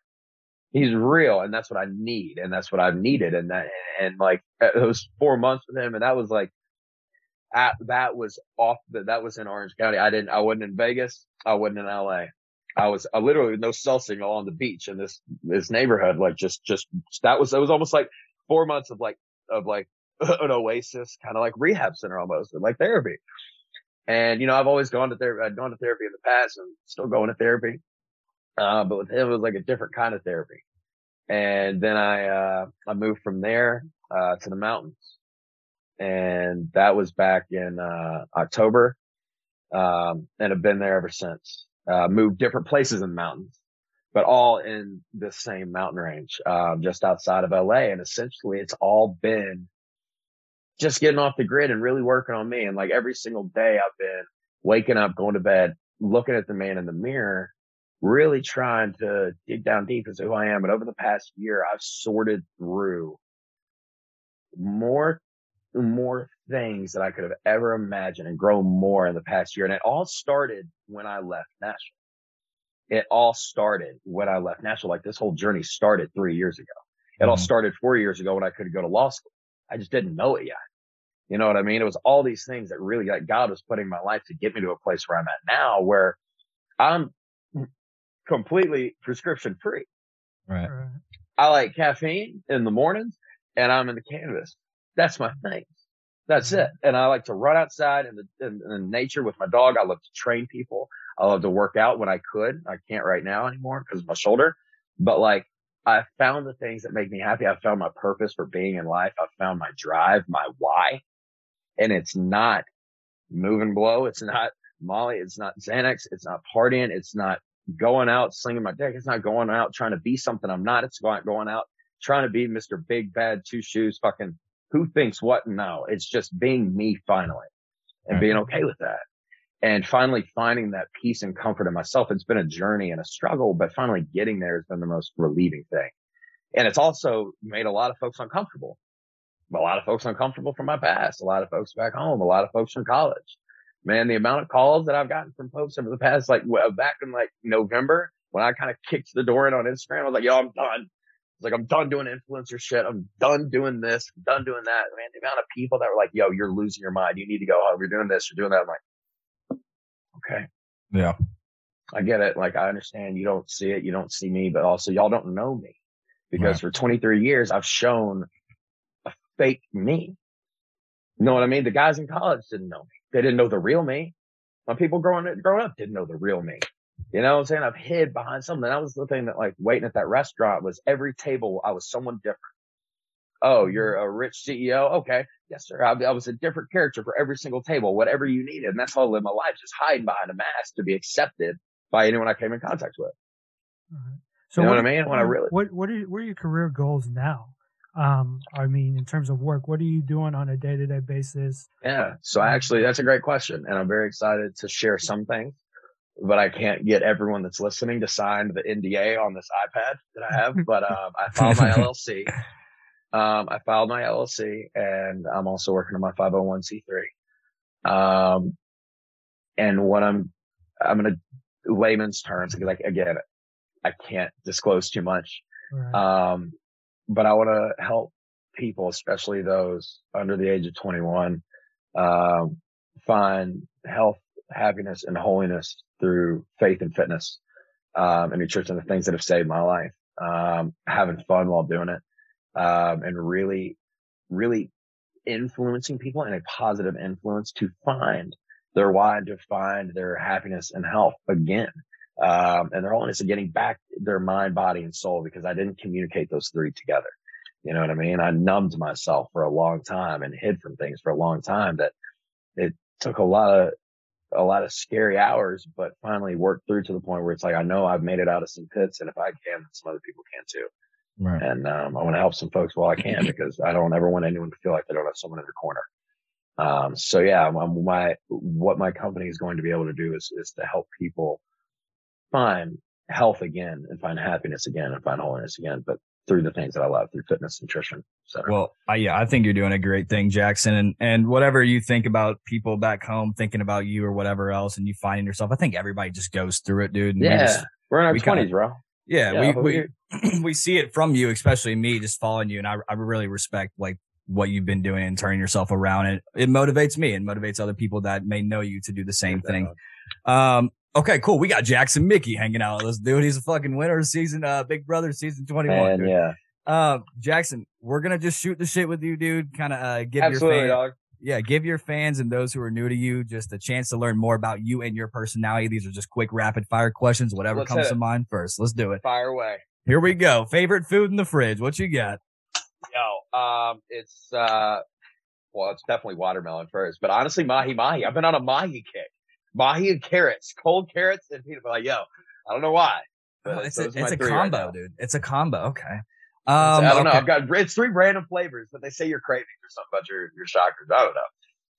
He's real. And that's what I need. And that's what I've needed. And that, and like those four months with him. And that was like, at, that was off the, that was in Orange County. I didn't, I wasn't in Vegas. I wasn't in LA. I was I literally no cell signal on the beach in this this neighborhood. Like just just that was it was almost like four months of like of like an oasis, kind of like rehab center almost, like therapy. And you know, I've always gone to therapy. I'd gone to therapy in the past, and still going to therapy. Uh, but with him, it was like a different kind of therapy. And then I uh, I moved from there uh, to the mountains, and that was back in uh, October. Um, and have been there ever since uh, different places in the mountains, but all in the same mountain range, um, just outside of LA. And essentially it's all been just getting off the grid and really working on me. And like every single day I've been waking up, going to bed, looking at the man in the mirror, really trying to dig down deep as who I am. But over the past year, I've sorted through more more things that I could have ever imagined and grown more in the past year. And it all started when I left Nashville. It all started when I left Nashville. Like this whole journey started three years ago. It all Mhm. started four years ago when I couldn't go to law school. I just didn't know it yet. You know what I mean? It was all these things that really like God was putting my life to get me to a place where I'm at now where I'm completely prescription free. Right. Right. I like caffeine in the mornings and I'm in the canvas. That's my thing. That's it. And I like to run outside in the, in, in nature with my dog. I love to train people. I love to work out when I could. I can't right now anymore because of my shoulder, but like I found the things that make me happy. I found my purpose for being in life. I found my drive, my why. And it's not move and blow. It's not Molly. It's not Xanax. It's not partying. It's not going out slinging my dick. It's not going out trying to be something I'm not. It's going, going out trying to be Mr. Big Bad Two Shoes fucking who thinks what? No, it's just being me finally and Right. being mm-hmm. okay with that. And finally finding that peace and comfort in myself. It's been a journey and a struggle, but finally getting there has been the most relieving thing. And it's also made a lot of folks uncomfortable. A lot of folks uncomfortable from my past, a lot of folks back home, a lot of folks from college. Man, the amount of calls that I've gotten from folks over the past, like back in like November when I kind of kicked the door in on Instagram, I was like, yo, I'm done. It's like, I'm done doing influencer shit. I'm done doing this. I'm done doing that. Man, the amount of people that were like, yo, you're losing your mind. You need to go home. You're doing this. You're doing that. I'm like, okay. Yeah. I get it. Like I understand you don't see it. You don't see me, but also y'all don't know me because Right. for 23 years, I've shown a fake me. You know what I mean? The guys in college didn't know me. They didn't know the real me. My people growing up, growing up didn't know the real me. You know what I'm saying? I've hid behind something. That was the thing that like waiting at that restaurant was every table I was someone different. Oh, you're a rich CEO. Okay. Yes, sir. I, I was a different character for every single table, whatever you needed. And that's how I live my life, just hiding behind a mask to be accepted by anyone I came in contact with. Right. So You know what, what I mean? When I really- what what are what are your career goals now? Um, I mean, in terms of work, what are you doing on a day to day basis? Yeah. So actually, that's a great question. And I'm very excited to share some things, but I can't get everyone that's listening to sign the NDA on this iPad that I have. But, um, I filed my LLC. Um, I filed my LLC and I'm also working on my 501c3. Um, and what I'm, I'm going to layman's terms because like, again, I can't disclose too much. Right. Um, but I want to help people, especially those under the age of 21, um, find health, happiness and holiness through faith and fitness, um, and nutrition, the things that have saved my life, um, having fun while doing it, um, and really, really influencing people and a positive influence to find their why and to find their happiness and health again um, and their holiness and getting back their mind, body, and soul because I didn't communicate those three together. You know what I mean? I numbed myself for a long time and hid from things for a long time that it took a lot of, a lot of scary hours, but finally worked through to the point where it's like, I know I've made it out of some pits and if I can, some other people can too. Right. And, um, I want to help some folks while I can because I don't ever want anyone to feel like they don't have someone in their corner. Um, so yeah, I'm, my, what my company is going to be able to do is, is to help people find health again and find happiness again and find holiness again, but through the things that I love, through fitness, nutrition, etc. Well, uh, yeah, I think you're doing a great thing, Jackson. And, and whatever you think about people back home thinking about you or whatever else, and you finding yourself, I think everybody just goes through it, dude. And we yeah, just- we're in our we kinda- twenties, bro. yeah, Yeah, we, we, we see it from you, especially me just following you. And I, I really respect like what you've been doing and turning yourself around. And it motivates me and motivates other people that may know you to do the same thing. Um, okay, cool. We got Jackson Michie hanging out with us, dude. He's a fucking winner season, uh, Big Brother season 21. Man, yeah, Um, Jackson, we're gonna just shoot the shit with you, dude. Kind of uh, give absolutely, your fan, dog. yeah, give your fans and those who are new to you just a chance to learn more about you and your personality. These are just quick, rapid fire questions. Whatever Let's comes to mind first. Let's do it. Fire away. Here we go. Favorite food in the fridge. What you got? Yo, um, it's uh, well, it's definitely watermelon first, but honestly, mahi mahi. I've been on a mahi kick. Mahi and carrots, cold carrots and peanut butter. Like, yo, I don't know why. Oh, it's a, those are my it's a three right combo, dude. It's a combo. Okay. Um, I don't know. I've got it's three random flavors, but they say you're craving or something about your your shockers. I don't know,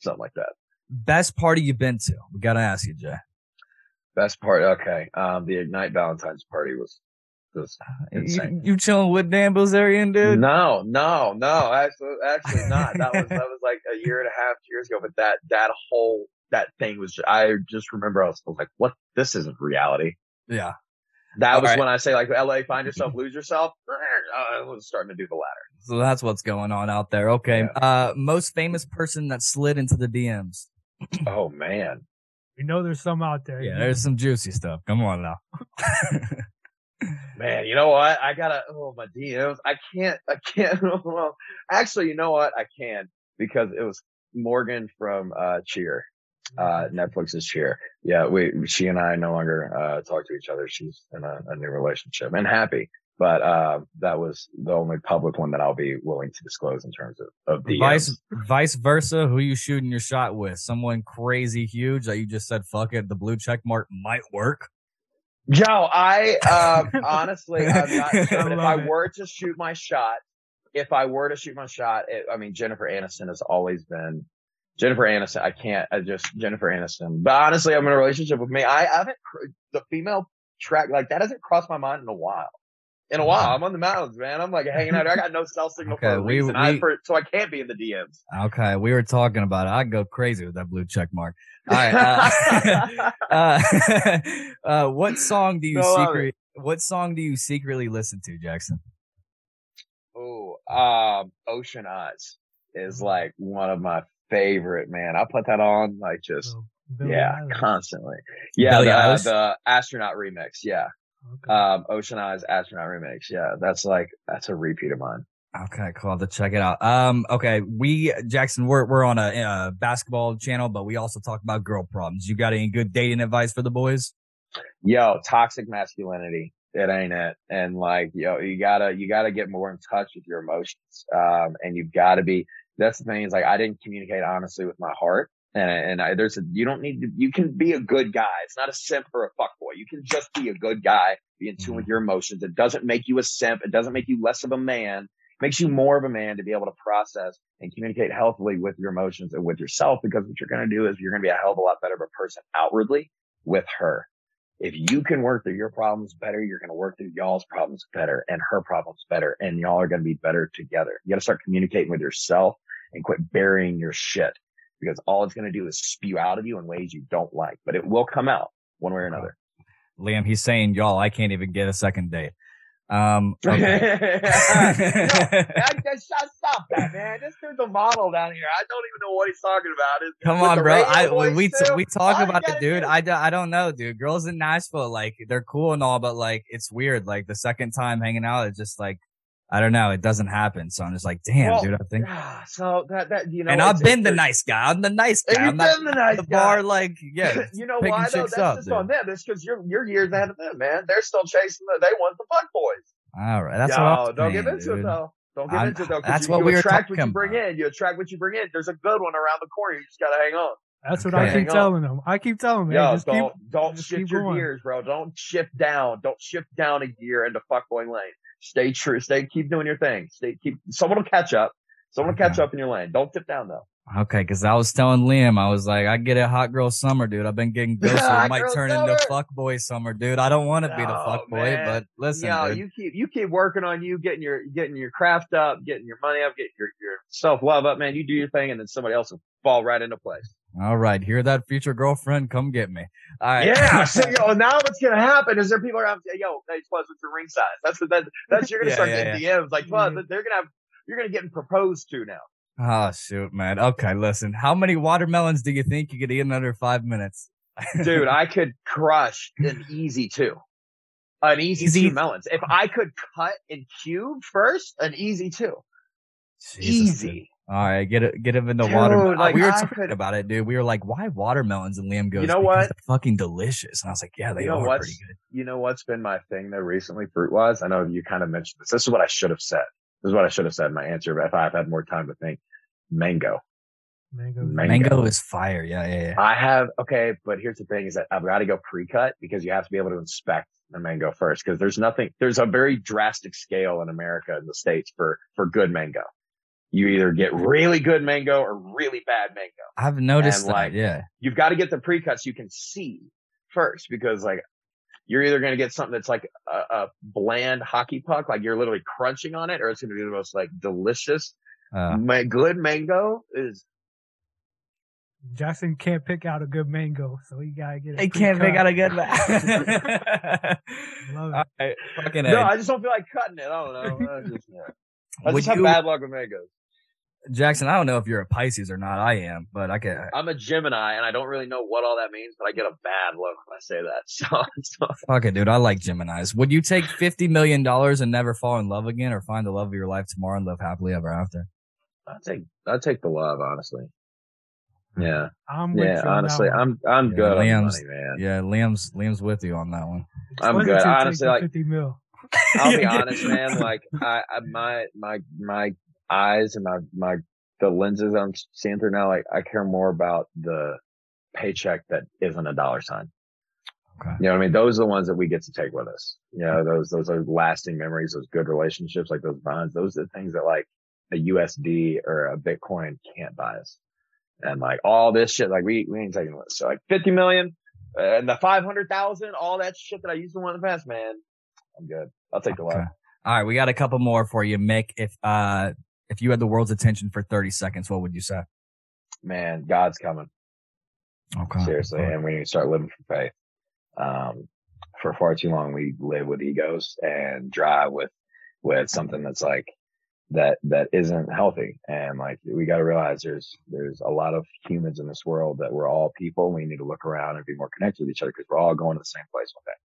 something like that. Best party you've been to? We gotta ask you, Jay. Best part, okay. Um, the Ignite Valentine's party was was You, insane. you chilling with Dan Bilzerian, dude? No, no, no. Actually, actually not. That was that was like a year and a half, two years ago. But that that whole that thing was. I just remember I was, I was like, "What? This isn't reality." Yeah. That All was right. when I say like LA, find yourself, lose yourself. I was starting to do the latter. So that's what's going on out there. Okay. Uh, most famous person that slid into the DMs. Oh man. We know there's some out there. Yeah, there's some juicy stuff. Come on now. Man, you know what? I gotta. Oh, my DMs. I can't. I can't. Well, actually, you know what? I can because it was Morgan from uh Cheer, uh Netflix's Cheer. Yeah, we she and I no longer uh talk to each other. She's in a, a new relationship and happy. But uh, that was the only public one that I'll be willing to disclose in terms of, of DMs. Vice vice versa, who you shooting your shot with? Someone crazy huge that you just said, fuck it, the blue check mark might work. Yo, I um, honestly, I'm not sure. If I it. were to shoot my shot, if I were to shoot my shot, it, I mean, Jennifer Aniston has always been Jennifer Aniston. I can't, I just Jennifer Aniston. But honestly, I'm in a relationship with me. I, haven't the female track like that hasn't crossed my mind in a while. In a while, I'm on the mountains, man. I'm like hanging out. I got no cell signal Okay, for a we- reason. I, for, so I can't be in the DMs. Okay, we were talking about it. I'd go crazy with that blue check mark. All right. Uh, uh, uh, what song do you No, secret? What song do you secretly listen to, Jackson? Oh, um, Ocean Eyes is like one of my favorite, man. I put that on like just So, Billie yeah, Eilish. constantly. Yeah, the, Eilish? the astronaut remix. Yeah. Okay. Um, Ocean Eyes astronaut remix. Yeah. That's like, that's a repeat of mine. Okay, cool. I'll have to check it out. Um, okay, we Jackson, we're we're on a, uh basketball channel, but we also talk about girl problems. You got any good dating advice for the boys? Yo, toxic masculinity. It ain't it. And like, yo, you gotta, you gotta get more in touch with your emotions. Um, and you've gotta be, that's the thing is like, I didn't communicate honestly with my heart. And, and I, there's a, you don't need to, you can be a good guy. It's not a simp or a fuckboy. You can just be a good guy, be in tune with mm-hmm. your emotions. It doesn't make you a simp. It doesn't make you less of a man. It makes you more of a man to be able to process and communicate healthily with your emotions and with yourself. Because what you're going to do is you're going to be a hell of a lot better of a person outwardly with her. If you can work through your problems better, you're going to work through y'all's problems better and her problems better. And y'all are going to be better together. You got to start communicating with yourself and quit burying your shit because all it's going to do is spew out of you in ways you don't like, but it will come out one way or another. Liam, he's saying, y'all, I can't even get a second date. Um, okay. no, I, just stop, stop that, man. This dude's a model down here. I don't even know what he's talking about. Is Come on, bro. I we too? we talk you about the dude. do- I, do, I don't know, dude. Girls in Nashville, like they're cool and all, but like it's weird. Like the second time hanging out, it's just like I don't know. It doesn't happen. So I'm just like, damn, Well, dude. I think. So that that you know, and I've been the nice guy. I'm the nice guy. You've I'm not been the nice the guy. bar. Like, yeah. you know why though? That's up, just dude. on them. It's because you're you're years ahead of them, man. They're still chasing the. They want the fuck boys. All right, that's Yo, what don't saying, get into it though. Don't get I'm- into it though. that's you, what you we attract what you bring about. in. You attract what you bring in. There's a good one around the corner. You just gotta hang on. That's what okay. I keep telling them. I keep telling them, Yo, man, just keep, don't don't just shift keep your going. gears, bro. Don't shift down. Don't shift down a gear into fuckboy lane. Stay true. Stay keep doing your thing. Stay keep. Someone will catch up. Someone will catch up in your lane. Don't tip down though. Okay, because I was telling Liam, I was like, I get it, hot girl summer, dude. I've been getting ghosted. It might girl turn into summer. fuck boy summer, dude. I don't want to be the oh, No, fuck boy, man. but listen, Yo, dude. you keep you keep working on you, getting your getting your craft up, getting your money up, getting your your self love up, man. You do your thing, and then somebody else will fall right into place. All right, hear that, future girlfriend? Come get me. All right. Yeah. So yo, now what's gonna happen is there people are out there, yo, hey, plus what's your ring size? That's what that that's you're gonna Yeah, start yeah, getting DMs like, plus Mhm. they're gonna have you're gonna get proposed to now. Oh shoot, man. Okay, listen. How many watermelons do you think you could eat in under five minutes? Dude, I could crush an easy two. An easy, Easy- two melons. If I could cut and cube first, an easy two. Jesus, dude. Easy. All right, get it, get him into Dude, watermelon. like, we were I talking could- about it, dude. We were like, why watermelons? And Liam goes, You know what? They're fucking delicious. And I was like, yeah, they You know are pretty good. You know what's been my thing though recently, fruit wise? I know you kind of mentioned this. This is what I should have said. This is what I should have said in my answer, but if I've had more time to think. Mango. Mango. Mango. Mango is fire. Yeah, yeah, yeah. I have, okay, but here's the thing is that I've got to go pre-cut because you have to be able to inspect the mango first because there's nothing, there's a very drastic scale in America in the States for, for good mango. You either get really good mango or really bad mango. I've noticed And, that. like, yeah. You've got to get the pre-cuts you can see first because like you're either going to get something that's like a, a bland hockey puck, like you're literally crunching on it, or it's going to be the most like delicious. Uh, Ma- good mango is Jackson can't pick out a good mango, so he gotta get. It. He can't pick out a good man. Love it. All right, fucking No, A. I just don't feel like cutting it. I don't know. I just, yeah. I just have you- bad luck with mangoes. Jackson, I don't know if you're a Pisces or not. I am, but I can. I'm a Gemini, and I don't really know what all that means, but I get a bad look when I say that. So, so Fuck it, dude. I like Gemini's. Would you take fifty million dollars and never fall in love again, or find the love of your life tomorrow and live happily ever after? I take I take the love, honestly. Hmm. Yeah, I'm with yeah. you on Honestly. I'm I'm Yeah, good on Liam's- money, man. Yeah, Liam's Liam's with you on that one. I'm Why good. don't you take Honestly, like- fifty mil. I'll be honest, man. Like I, I my my my eyes and my my the lenses I'm seeing through now. Like I care more about the paycheck that isn't a dollar sign. Okay. You know what I mean? Those are the ones that we get to take with us. You know, those those are lasting memories, those good relationships, like those bonds. Those are the things that like a USD or a Bitcoin can't buy us. And like all this shit, like we we ain't taking this. So like fifty million uh, and the five hundred thousand, all that shit that I used to want in the past, man. I'm good. I'll take the. Okay. All right, we got a couple more for you, Mick. If uh if you had the world's attention for thirty seconds, what would you say? man, God's coming. Okay. Seriously. Okay. And we need to start living for faith. Um, for far too long, we live with egos and drive with, with something that's like, that, that isn't healthy. And like, we got to realize there's, there's a lot of humans in this world that we're all people. We need to look around and be more connected with each other because we're all going to the same place one day.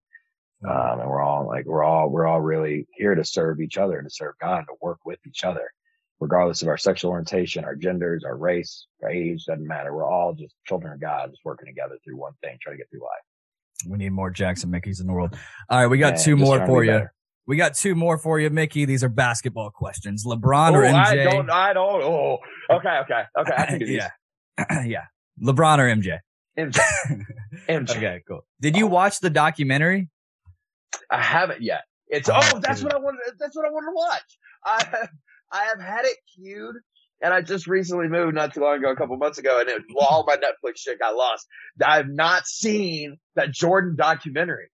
Um, and we're all like, we're all, we're all really here to serve each other and to serve God and to work with each other, regardless of our sexual orientation, our genders, our race, our age, doesn't matter. We're all just children of God, just working together through one thing, trying to get through life. We need more Jackson Michies in the world. All right, we got two more for be you. better. We got two more for you, Michie. These are basketball questions. LeBron or Oh, I don't, I don't, oh, okay, okay, okay. I can do these. yeah. yeah. LeBron or MJ? MJ. MJ. Okay, cool. Did you watch the documentary? I haven't yet. It's, Oh, oh, that's dude. what I wanted, that's what I wanted to watch. I, I have had it queued and I just recently moved not too long ago, a couple months ago, and it, all my Netflix shit got lost. I've not seen that Jordan documentary.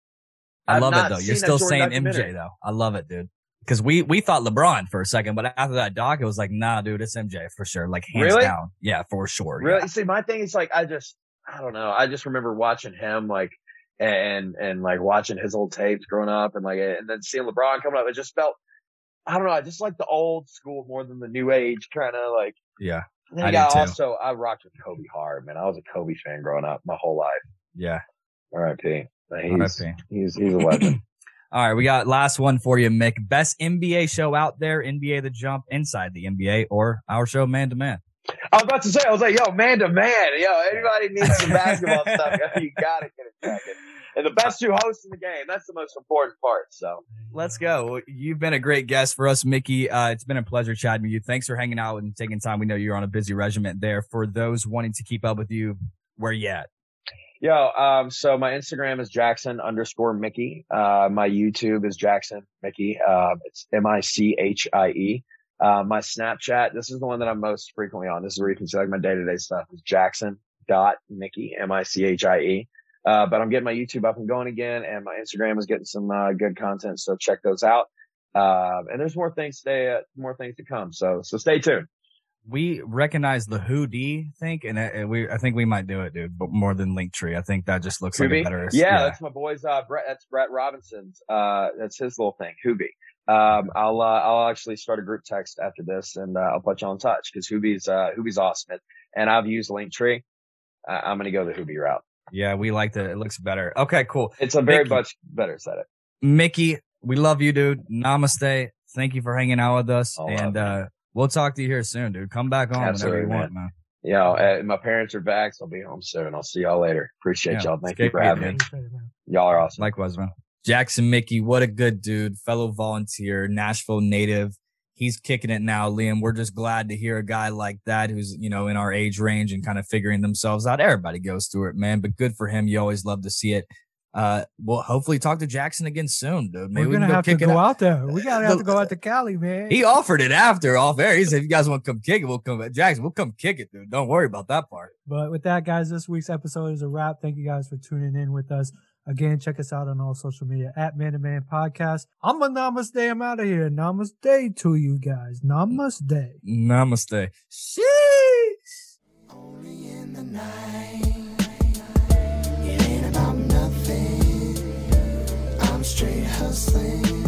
I I've love it though. You're still saying. MJ though. I love it, dude. Because we we thought LeBron for a second, but after that doc, it was like, nah, dude, it's MJ for sure. Like hands Really? down. Yeah, for sure. Really? Yeah. See, my thing is like, I just, I don't know. I just remember watching him like, and, and like watching his old tapes growing up and like, and then seeing LeBron coming up. It just felt, I don't know. I just like the old school more than the new age kind of like, Yeah. then I got also, I rocked with Kobe hard, man. I was a Kobe fan growing up my whole life. Yeah. R.I.P. He's, RIP. he's, he's a legend. All right, we got last one for you, Mick. Best NBA show out there, NBA The Jump, inside the NBA, or our show, Man to Man. I was about to say, I was like, yo, man to man, yo, anybody needs some basketball stuff. You gotta get it cracking. And the best two hosts in the game. That's the most important part. So. Let's go. You've been a great guest for us, Michie. Uh, it's been a pleasure chatting with you. Thanks for hanging out and taking time. We know you're on a busy regiment there. For those wanting to keep up with you, where you at? Yo, um, so my Instagram is Jackson underscore Michie. Uh, my YouTube is Jackson Michie. Uh, it's M-I-C-H-I-E. Uh, my Snapchat, this is the one that I'm most frequently on. This is where you can see like my day-to-day stuff is Jackson dot Michie, M-I-C-H-I-E. Uh, but I'm getting my YouTube up and going again and my Instagram is getting some, uh, good content. So check those out. Uh, and there's more things today, uh, more things to come. So, so stay tuned. We recognize the Who D think, and uh, we I think we might do it, dude. But more than Linktree, I think that just looks like a better. Yeah, that's my boy's. Uh, Brett. That's Brett Robinson's. Uh, that's his little thing. Hoobie. Um, I'll uh, I'll actually start a group text after this, and uh, I'll put you on touch because Hoobie's uh, Hoobie's awesome. And I've used Linktree. I'm gonna go the Hoobie route. Yeah, we like that. It looks better. Okay, cool. It's a very Michie. much better setup. Michie, we love you, dude. Namaste. Thank you for hanging out with us, All and uh, we'll talk to you here soon, dude. Come back on Absolutely, whenever you want, man. Know, uh, my parents are back, so I'll be home soon. I'll see y'all later. Appreciate Yeah, y'all. Thank you for having me. it, man. Y'all are awesome. Likewise, man. Jackson Michie, what a good dude, fellow volunteer, Nashville native. He's kicking it now, Liam. We're just glad to hear a guy like that who's, you know, in our age range and kind of figuring themselves out. Everybody goes through it, man, but good for him. You always love to see it. Uh, we'll hopefully talk to Jackson again soon, dude. Maybe We're we can gonna go have to go out. out there. We gotta have to go out to Cali, man. He offered it after off air. He said, if you guys want to come kick it, we'll come. Jackson, we'll come kick it, dude. Don't worry about that part. But with that, guys, this week's episode is a wrap. Thank you guys for tuning in with us. Again, check us out on all social media at Man to Man Podcast. I'm a namaste. I'm out of here. Namaste to you guys. Namaste. Namaste. Sheesh. Only in the It ain't about nothing. I'm straight hustling.